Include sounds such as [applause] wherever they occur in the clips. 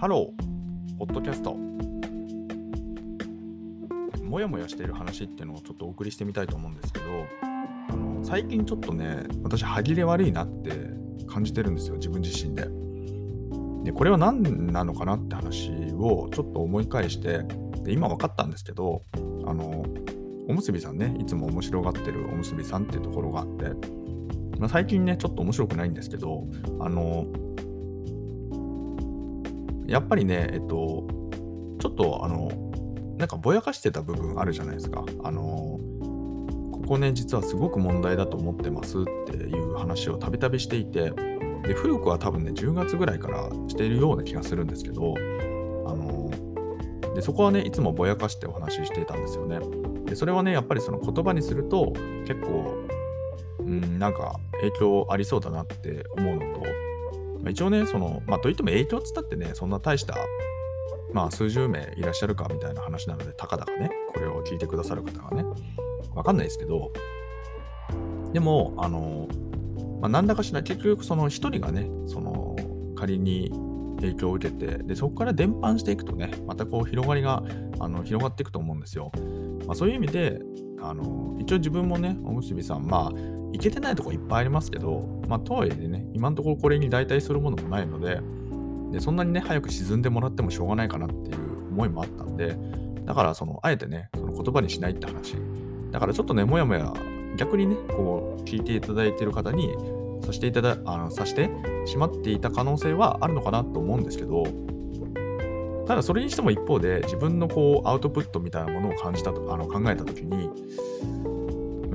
ハロー、ポッドキャスト。もやもやしている話っていうのをちょっとお送りしてみたいと思うんですけど、あの最近ちょっとね、私、歯切れ悪いなって感じてるんですよ、自分自身で。で、これは何なのかなって話をちょっと思い返して、で今分かったんですけど、あの、おむすびさんね、いつも面白がってるおむすびさんっていうところがあって、まあ、最近ね、ちょっと面白くないんですけど、あの、やっぱりね、えっと、ちょっとあの、なんかぼやかしてた部分あるじゃないですか。あの、ここね、実はすごく問題だと思ってますっていう話をたびたびしていて、で、古くは多分ね、10月ぐらいからしているような気がするんですけど、あの、で、そこはね、いつもぼやかしてお話ししていたんですよね。で、それはね、やっぱりその言葉にすると、結構、うん、なんか影響ありそうだなって思うのと、一応ね、その、まあ、といっても影響っつったってね、そんな大した、まあ、数十名いらっしゃるかみたいな話なので、たかだかね、これを聞いてくださる方がね、わかんないですけど、でも、あの、まあ、なんだかしら、結局、その一人がね、その、仮に影響を受けて、で、そこから伝播していくとね、またこう、広がりが、あの、広がっていくと思うんですよ。まあ、そういう意味で、あの、一応自分もね、おむすびさん、まあ、いけてないとこいっぱいありますけど、まあ、とはいえね、今のところこれに代替するものもないので、でそんなにね、早く沈んでもらってもしょうがないかなっていう思いもあったんで、だから、その、あえてね、その言葉にしないって話。だからちょっとね、もやもや、逆にね、こう、聞いていただいてる方に、さしていただ、あの、さしてしまっていた可能性はあるのかなと思うんですけど、ただそれにしても一方で自分のこうアウトプットみたいなものを感じたとあの考えた時に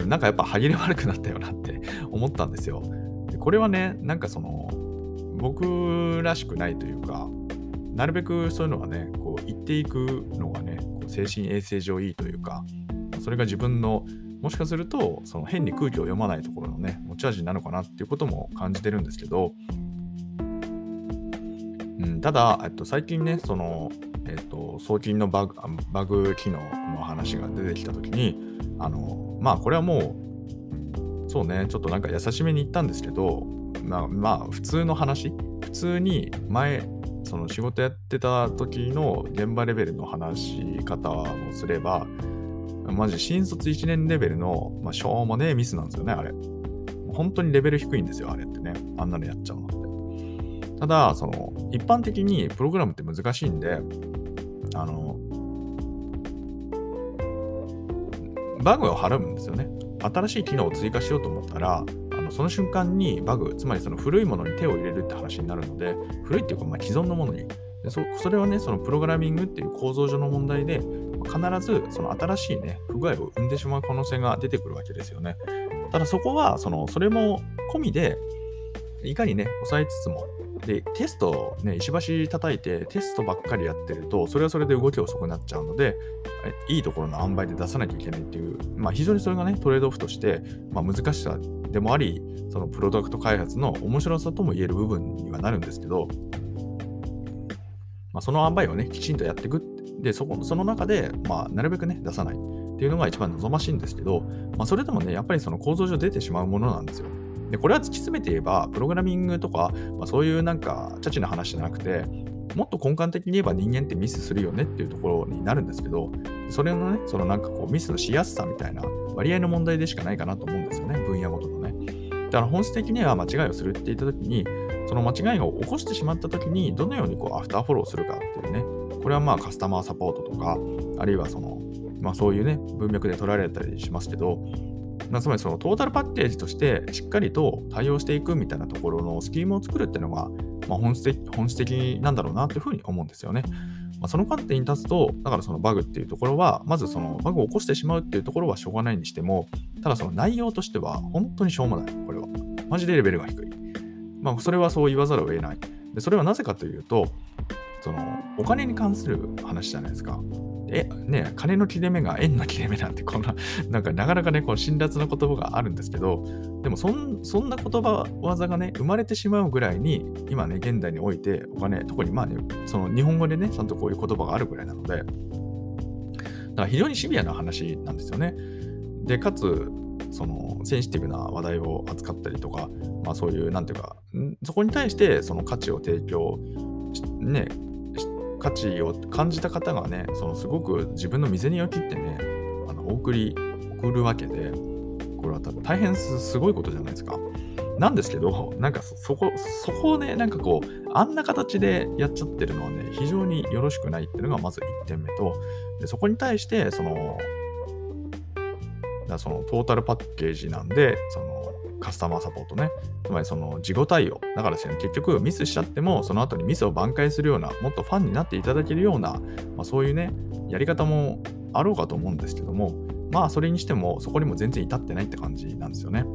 なんかやっぱ歯切れ悪くなったよなって [laughs] 思ったんですよ。でこれはね、なんかその、僕らしくないというか、なるべくそういうのはね、こう言っていくのがね、こう精神衛生上いいというか、それが自分の、もしかすると、その変に空気を読まないところのね、持ち味なのかなっていうことも感じてるんですけど、うん、ただ、えっと、最近ね、その、えっと、送金のバグバグ機能の話が出てきたときに、あの、まあこれはもう、そうね、ちょっとなんか優しめに言ったんですけど、まあ、まあ、普通の話、普通に前、その仕事やってた時の現場レベルの話し方をすれば、マジ新卒1年レベルの、まあ、しょうもねえミスなんですよね、あれ。本当にレベル低いんですよ、あれってね。あんなのやっちゃうのって。ただ、その、一般的にプログラムって難しいんで、あの、バグを払うんですよね。新しい機能を追加しようと思ったら、あのその瞬間にバグ、つまりその古いものに手を入れるって話になるので、古いっていうかまあ既存のものに。でそそれはね、そのプログラミングっていう構造上の問題で、必ずその新しいね、不具合を生んでしまう可能性が出てくるわけですよね。ただそこは、その、それも込みで、いかにね、抑えつつも、で、テストね、石橋叩いてテストばっかりやってると、それはそれで動き遅くなっちゃうので、いいところの塩梅で出さなきゃいけないっていう、まあ非常にそれがね、トレードオフとして、まあ難しさでもあり、そのプロダクト開発の面白さとも言える部分にはなるんですけど、まあその塩梅をね、きちんとやっていく。で、そこ、その中で、まあなるべくね、出さないっていうのが一番望ましいんですけど、まあそれでもね、やっぱりその構造上出てしまうものなんですよ。で、これは突き詰めて言えば、プログラミングとか、まあ、そういうなんか、チャチな話じゃなくて、もっと根幹的に言えば人間ってミスするよねっていうところになるんですけど、それのね、そのなんかこうミスのしやすさみたいな割合の問題でしかないかなと思うんですよね、分野ごとのね。だから本質的には間違いをするって言ったときに、その間違いを起こしてしまったときに、どのようにこうアフターフォローするかっていうね、これはまあカスタマーサポートとか、あるいはその、まあそういうね、文脈で取られたりしますけど、まあ、つまりそのトータルパッケージとしてしっかりと対応していくみたいなところのスキームを作るっていうのが、まあ、本質的本質的なんだろうなというふうに思うんですよね。まあ、その観点に立つと、だからそのバグっていうところは、まずそのバグを起こしてしまうっていうところはしょうがないにしても、ただその内容としては本当にしょうもない、これは。マジでレベルが低い。まあ、それはそう言わざるを得ない。でそれはなぜかというと、そのお金に関する話じゃないですか。え、ね、金の切れ目が円の切れ目なんて、こんな、[laughs] なんかなかなかね、この辛辣な言葉があるんですけど、でもそんそんな言葉技がね、生まれてしまうぐらいに、今ね、現代においてお金、特にまあね、その日本語でね、ちゃんとこういう言葉があるぐらいなので、だから非常にシビアな話なんですよね。で、かつ、そのセンシティブな話題を扱ったりとか、まあそういう、なんていうか、そこに対してその価値を提供ね、価値を感じた方がね、そのすごく自分の身銭を切ってね、あのお送り、送るわけで、これは大変すごいことじゃないですか。なんですけど、なんかそこ、そこをね、なんかこう、あんな形でやっちゃってるのはね、非常によろしくないっていうのがまず1点目と、でそこに対して、その、だそのトータルパッケージなんで、そのカスタマーサポートね、つまりその事後対応。だからですね、結局ミスしちゃっても、その後にミスを挽回するような、もっとファンになっていただけるような、まあ、そういうね、やり方もあろうかと思うんですけども、まあそれにしても、そこにも全然至ってないって感じなんですよね。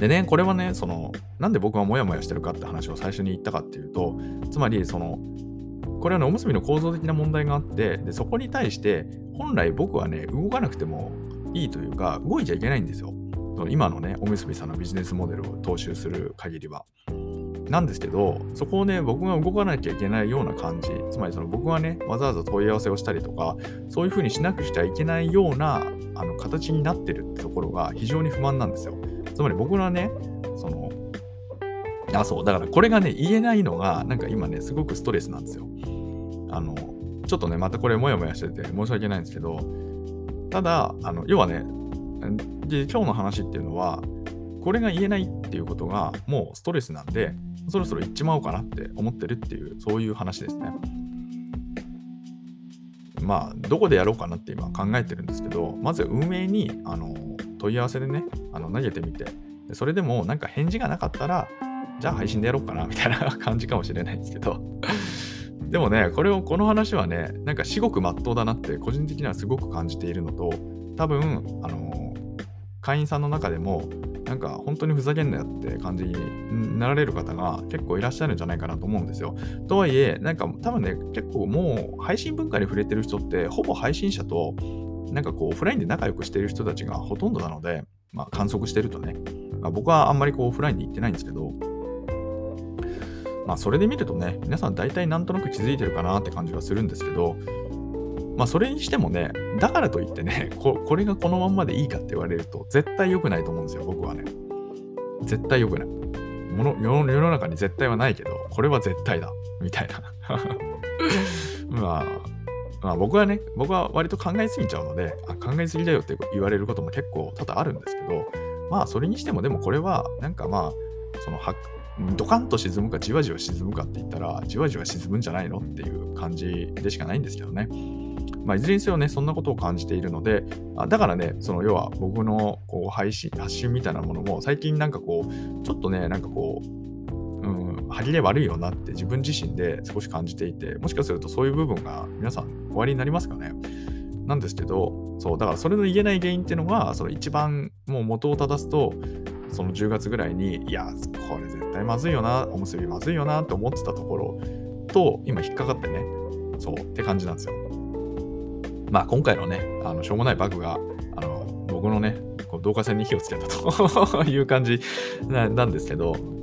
でね、これはね、その、なんで僕はモヤモヤしてるかって話を最初に言ったかっていうと、つまり、その、これはね、おむすびの構造的な問題があって、でそこに対して、本来僕はね、動かなくてもいいというか、動いちゃいけないんですよ。今のね、おむすびさんのビジネスモデルを踏襲する限りは。なんですけど、そこをね、僕が動かなきゃいけないような感じ、つまりその僕がね、わざわざ問い合わせをしたりとか、そういうふうにしなくちゃいけないようなあの形になってるってところが非常に不満なんですよ。つまり僕はね、その、あ、そう、だからこれがね、言えないのが、なんか今ね、すごくストレスなんですよ。あの、ちょっとね、またこれもやもやしてて申し訳ないんですけど、ただ、あの要はね、で、今日の話っていうのは、これが言えないっていうことがもうストレスなんで、そろそろ言っちまおうかなって思ってるっていう、そういう話ですね。まあ、どこでやろうかなって今考えてるんですけど、まず運営にあの問い合わせでね、あの投げてみて、それでもなんか返事がなかったら、じゃあ配信でやろうかなみたいな [laughs] 感じかもしれないですけど、でもね、これを、この話はね、なんか至極真っ当だなって個人的にはすごく感じているのと、多分、あの会員さんの中でも、なんか本当にふざけんなよって感じになられる方が結構いらっしゃるんじゃないかなと思うんですよ。とはいえ、なんか多分ね、結構もう配信文化に触れてる人って、ほぼ配信者となんかこうオフラインで仲良くしてる人たちがほとんどなので、まあ観測してるとね、まあ、僕はあんまりこうオフラインに行ってないんですけど、まあそれで見るとね、皆さん大体なんとなく気づいてるかなって感じはするんですけど、まあそれにしてもね、だからといってねこ、これがこのまんまでいいかって言われると、絶対良くないと思うんですよ、僕はね。絶対良くない。もの世の中に絶対はないけど、これは絶対だ。みたいな。[laughs] まあ、まあ僕はね、僕は割と考えすぎちゃうので、あ考えすぎだよって言われることも結構多々あるんですけど、まあそれにしてもでもこれは、なんかまあ、そのドカンと沈むかじわじわ沈むかって言ったら、じわじわ沈むんじゃないのっていう感じでしかないんですけどね。まあ、いずれにせよね、そんなことを感じているので、あだからね、その要は僕のこう配信、発信みたいなものも最近なんかこう、ちょっとね、なんかこう、うん、歯切れ悪いよなって自分自身で少し感じていて、もしかするとそういう部分が皆さん終わりになりますかね。なんですけど、そう、だからそれの言えない原因っていうのが、その一番もう元を正すと、その10月ぐらいに、いや、これ絶対まずいよな、おむすびまずいよなって思ってたところと、今引っかかってね、そうって感じなんですよ。まあ、今回のね、あのしょうもないバグが、あの僕のね、こう導火線に火をつけたと [laughs] いう感じなんですけど、うん、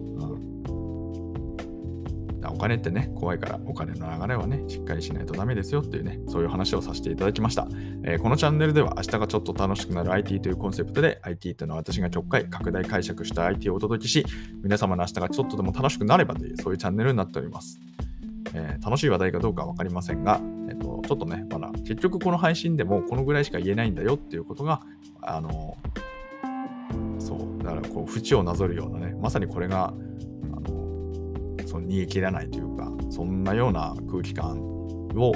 お金ってね、怖いから、お金の流れはね、しっかりしないとダメですよっていうね、そういう話をさせていただきました。えー、このチャンネルでは、明日がちょっと楽しくなる IT というコンセプトで、IT というのは私が直回、拡大解釈した IT をお届けし、皆様の明日がちょっとでも楽しくなればという、そういうチャンネルになっております。えー、楽しい話題かどうかは分かりませんが、えっと、ちょっとね、まだ結局この配信でもこのぐらいしか言えないんだよっていうことが、あの、そう、だからこう、縁をなぞるようなね、まさにこれが、あの、その逃げ切らないというか、そんなような空気感を、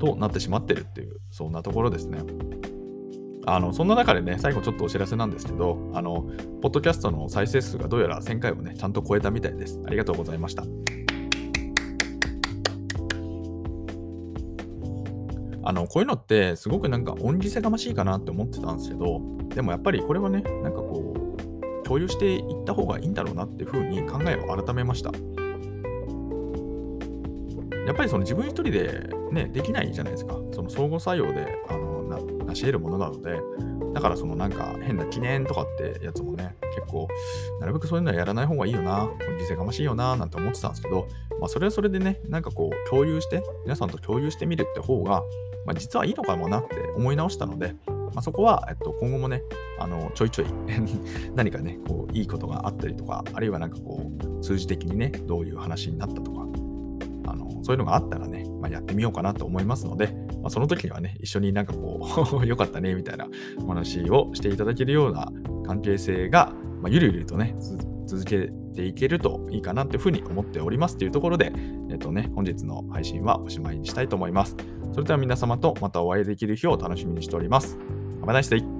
となってしまってるっていう、そんなところですね。あの、そんな中でね、最後ちょっとお知らせなんですけど、あの、ポッドキャストの再生数がどうやら1000回をね、ちゃんと超えたみたいです。ありがとうございました。あの、こういうのってすごくなんか恩着せがましいかなって思ってたんですけど、でもやっぱりこれはね、なんかこう、共有していった方がいいんだろうなっていうふうに考えを改めました。やっぱりその自分一人でね、できないじゃないですか。その相互作用であのな成し得るものなので、からそのなんか変な記念とかってやつもね、結構、なるべくそういうのはやらない方がいいよな、犠牲がましいよな、なんて思ってたんですけど、まあそれはそれでね、なんかこう共有して、皆さんと共有してみるって方が、まあ、実はいいのかもなって思い直したので、まあ、そこは、えっと、今後もね、あのちょいちょい [laughs] 何かね、こういいことがあったりとか、あるいはなんかこう、数字的にね、どういう話になったとか、そういうのがあったらね、まあ、やってみようかなと思いますので、まあ、その時にはね、一緒になんかこう [laughs] 良かったね、みたいなお話をしていただけるような関係性が、まあ、ゆるゆるとね、続けていけるといいかなというふうに思っておりますというところで、えっとね、本日の配信はおしまいにしたいと思います。それでは皆様とまたお会いできる日を楽しみにしております。Have a nice day!